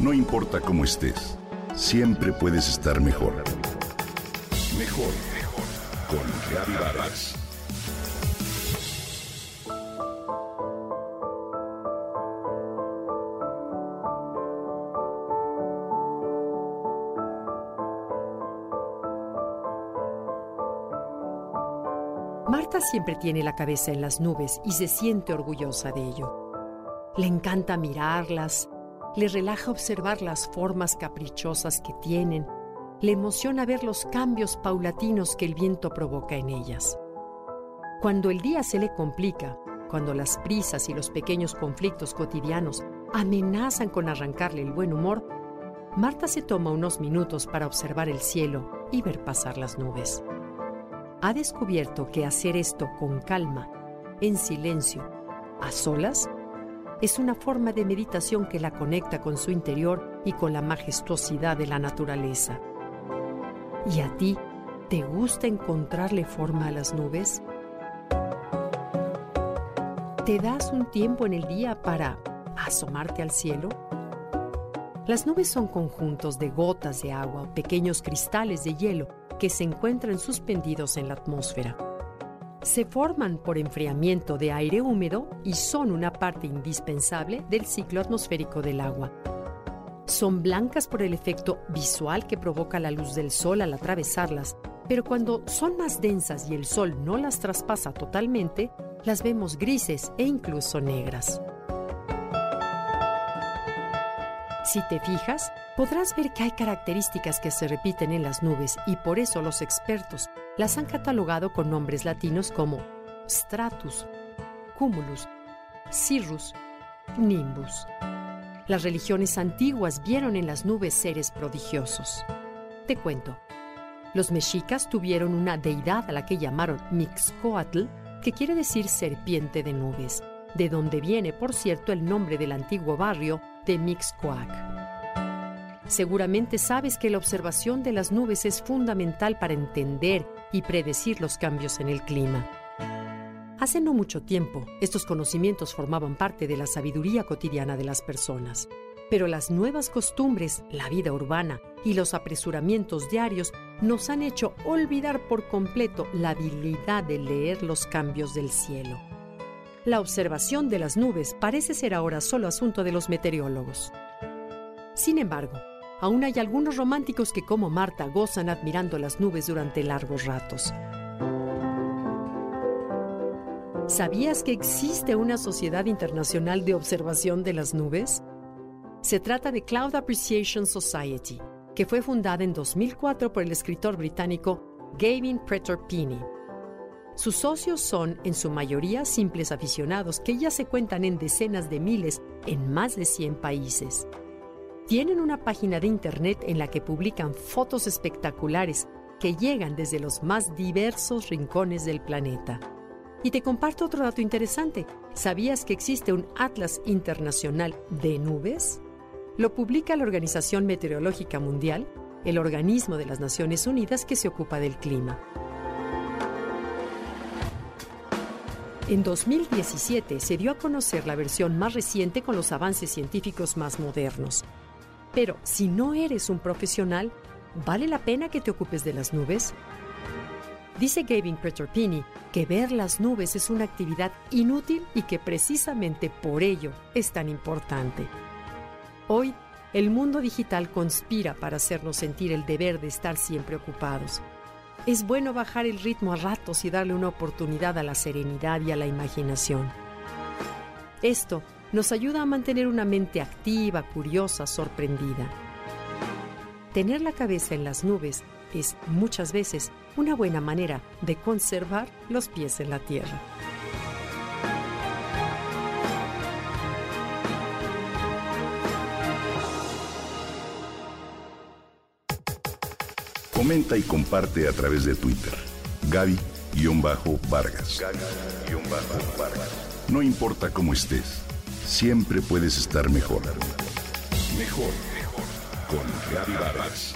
No importa cómo estés, siempre puedes estar mejor. Mejor, mejor. Con Reavivadas. Marta siempre tiene la cabeza en las nubes y se siente orgullosa de ello. Le encanta mirarlas, le relaja observar las formas caprichosas que tienen, le emociona ver los cambios paulatinos que el viento provoca en ellas. Cuando el día se le complica, cuando las prisas y los pequeños conflictos cotidianos amenazan con arrancarle el buen humor, Marta se toma unos minutos para observar el cielo y ver pasar las nubes. Ha descubierto que hacer esto con calma, en silencio, a solas, es una forma de meditación que la conecta con su interior y con la majestuosidad de la naturaleza. ¿Y a ti te gusta encontrarle forma a las nubes? ¿Te das un tiempo en el día para asomarte al cielo? Las nubes son conjuntos de gotas de agua o pequeños cristales de hielo que se encuentran suspendidos en la atmósfera se forman por enfriamiento de aire húmedo y son una parte indispensable del ciclo atmosférico del agua. Son blancas por el efecto visual que provoca la luz del sol al atravesarlas, pero cuando son más densas y el sol no las traspasa totalmente, las vemos grises e incluso negras. Si te fijas, podrás ver que hay características que se repiten en las nubes y por eso los expertos las han catalogado con nombres latinos como stratus, cumulus, cirrus, nimbus. Las religiones antiguas vieron en las nubes seres prodigiosos. Te cuento. Los mexicas tuvieron una deidad a la que llamaron Mixcoatl, que quiere decir serpiente de nubes, de donde viene, por cierto, el nombre del antiguo barrio de Mixcoac. Seguramente sabes que la observación de las nubes es fundamental para entender y predecir los cambios en el clima. Hace no mucho tiempo, estos conocimientos formaban parte de la sabiduría cotidiana de las personas. Pero las nuevas costumbres, la vida urbana y los apresuramientos diarios nos han hecho olvidar por completo la habilidad de leer los cambios del cielo. La observación de las nubes parece ser ahora solo asunto de los meteorólogos. Sin embargo, aún hay algunos románticos que como Marta gozan admirando las nubes durante largos ratos. ¿Sabías que existe una sociedad internacional de observación de las nubes? Se trata de Cloud Appreciation Society, que fue fundada en 2004 por el escritor británico Gavin Pretor-Pini. Sus socios son, en su mayoría, simples aficionados que ya se cuentan en decenas de miles en más de 100 países. Tienen una página de internet en la que publican fotos espectaculares que llegan desde los más diversos rincones del planeta. Y te comparto otro dato interesante. ¿Sabías que existe un Atlas Internacional de Nubes? Lo publica la Organización Meteorológica Mundial, el organismo de las Naciones Unidas que se ocupa del clima. En 2017 se dio a conocer la versión más reciente con los avances científicos más modernos. Pero si no eres un profesional, ¿vale la pena que te ocupes de las nubes? Dice Gavin Pretorpini que ver las nubes es una actividad inútil y que precisamente por ello es tan importante. Hoy, el mundo digital conspira para hacernos sentir el deber de estar siempre ocupados. Es bueno bajar el ritmo a ratos y darle una oportunidad a la serenidad y a la imaginación. Esto nos ayuda a mantener una mente activa, curiosa, sorprendida. Tener la cabeza en las nubes es muchas veces una buena manera de conservar los pies en la tierra. Comenta y comparte a través de Twitter. Gaby-Vargas. Gaby-Vargas. No importa cómo estés siempre puedes estar mejor. Mejor, mejor. Con Vargas.